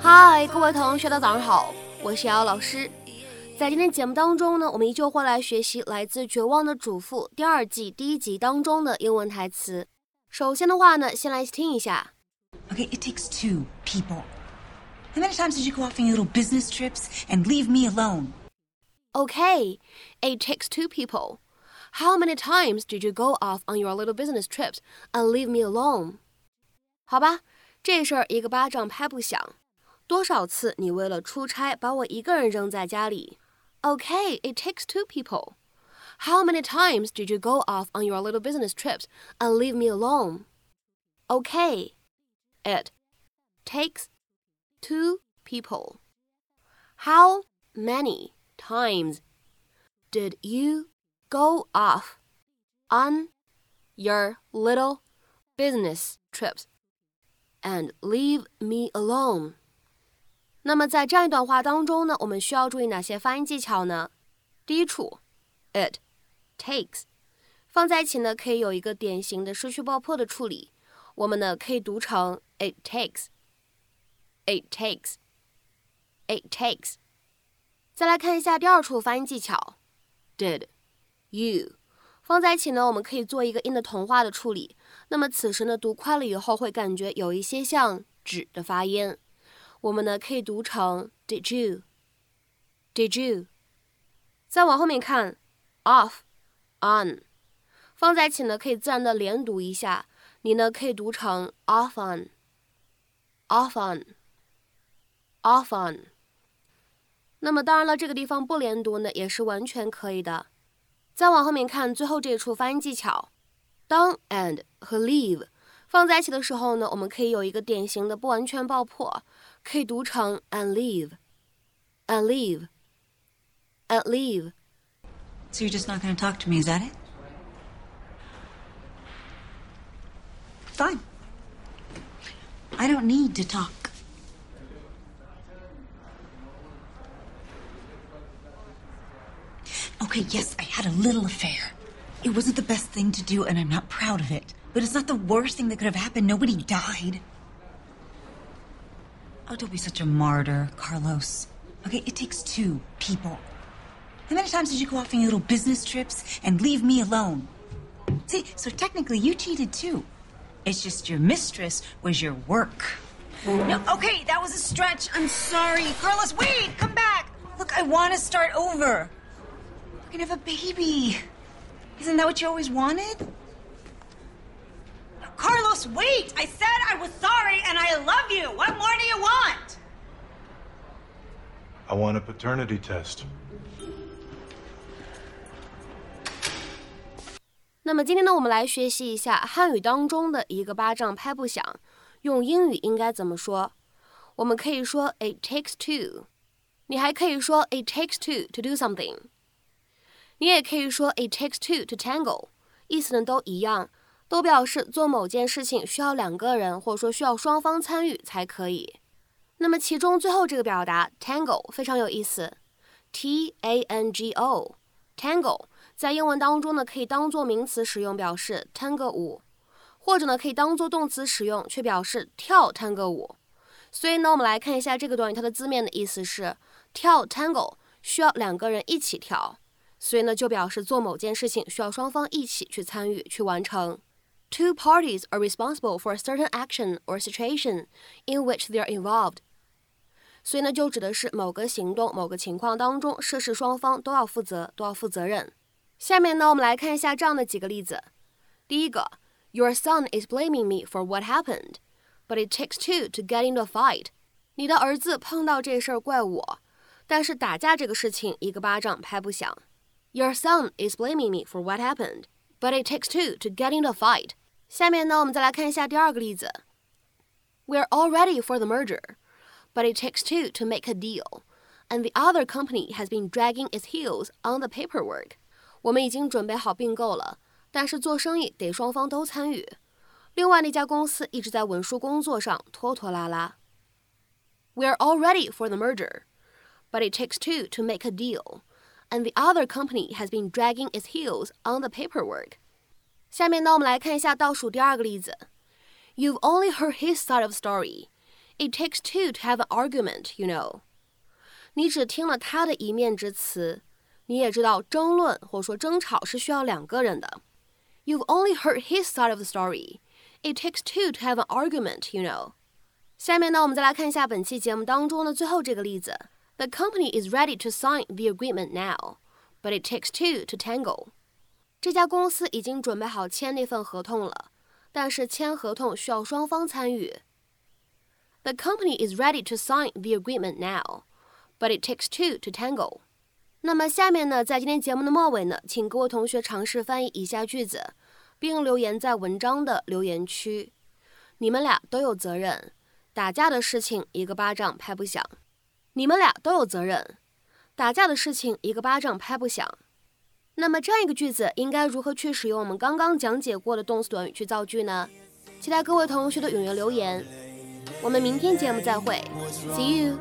嗨，各位同学，大家早上好，我是瑶瑶老师。在今天节目当中呢，我们依旧会来学习来自《绝望的主妇》第二季第一集当中的英文台词。首先的话呢，先来听一下。Okay, it takes two people. How many times did you go off on your little business trips and leave me alone? Okay, it takes two people. How many times did you go off on your little business trips and leave me alone? 好吧，这事儿一个巴掌拍不响。多少次你为了出差把我一个人扔在家里？Okay, it takes two people. How many times did you go off on your little business trips and leave me alone? Okay, it takes two people. How many times did you go off on your little business trips and leave me alone? 那么在这样一段话当中呢，我们需要注意哪些发音技巧呢？第一处，it takes 放在一起呢，可以有一个典型的失去爆破的处理。我们呢可以读成 it takes，it It takes. It takes。再来看一下第二处发音技巧，did you 放在一起呢，我们可以做一个音的同化的处理。那么此时呢，读快了以后会感觉有一些像纸的发音。我们呢可以读成 did you，did you。再往后面看，off on 放在一起呢，可以自然的连读一下。你呢可以读成 off on，off on。那么当然了，这个地方不连读呢，也是完全可以的。再往后面看，最后这一处发音技巧，当 and 和 leave 放在一起的时候呢，我们可以有一个典型的不完全爆破，可以读成 and leave，and leave，and leave。 So you're just not going to talk to me, is that it? Fine. I don't need to talk. Okay, yes, I had a little affair. It wasn't the best thing to do, and I'm not proud of it. But it's not the worst thing that could have happened. Nobody died. Oh, don't be such a martyr, Carlos. Okay, it takes two people. How many times did you go off on your little business trips and leave me alone? See, so technically you cheated too. It's just your mistress was your work. No, okay, that was a stretch. I'm sorry. Carlos, wait, come back. Look, I want to start over. We're gonna have a baby. Isn't that what you always wanted? Carlos, wait! I said I was sorry and I love you. What more do you want? I want a paternity test. 那么今天呢，我们来学习一下汉语当中的一个巴掌拍不响，用英语应该怎么说？我们可以说 it takes two，你还可以说 it takes two to do something， 你也可以说 it takes two to tango，意思呢都一样，都表示做某件事情需要两个人，或者说需要双方参与才可以。那么其中最后这个表达 tango 非常有意思，T A N G O，tango。在英文当中呢，可以当做名词使用，表示探戈舞，或者呢可以当做动词使用，却表示跳探戈舞。所以呢，我们来看一下这个短语，它的字面的意思是跳 tango 需要两个人一起跳，所以呢就表示做某件事情需要双方一起去参与去完成。Two parties are responsible for a certain action or situation in which they are involved。所以呢，就指的是某个行动、某个情况当中，涉事双方都要负责，都要负责任。下面呢，我们来看一下这样的几个例子。第一个，Your son is blaming me for what happened, but it takes two to get into a fight。你的儿子碰到这事儿怪我，但是打架这个事情一个巴掌拍不响。Your son is blaming me for what happened, but it takes two to get into a fight。下面呢，我们再来看一下第二个例子。We're all ready for the merger, but it takes two to make a deal, and the other company has been dragging its heels on the paperwork. 我们已经准备好并购了，但是做生意得双方都参与。另外那家公司一直在文书工作上拖拖拉拉。 We are all ready for the merger, but it takes two to make a deal, and the other company has been dragging its heels on the paperwork. 下面呢，我们来看一下倒数第二个例子。You've only heard his side of the story. It takes two to have an argument, you know. 你只听了他的一面之词，你也知道争论或者说争吵是需要两个人的。You've only heard his side of the story. It takes two to have an argument, you know. 下面呢，我们再来看一下本期节目当中的最后这个例子。 the company is ready to sign the agreement now, but it takes two to tango. 这家公司已经准备好签那份合同了，但是签合同需要双方参与。The company is ready to sign the agreement now, but it takes two to tango. 那么下面呢，在今天节目的末尾呢，请各位同学尝试翻译以下句子，并留言在文章的留言区。你们俩都有责任，打架的事情一个巴掌拍不响。你们俩都有责任，打架的事情一个巴掌拍不响。那么这样一个句子应该如何去使用我们刚刚讲解过的动词短语去造句呢？期待各位同学的踊跃留言。我们明天节目再会，See you。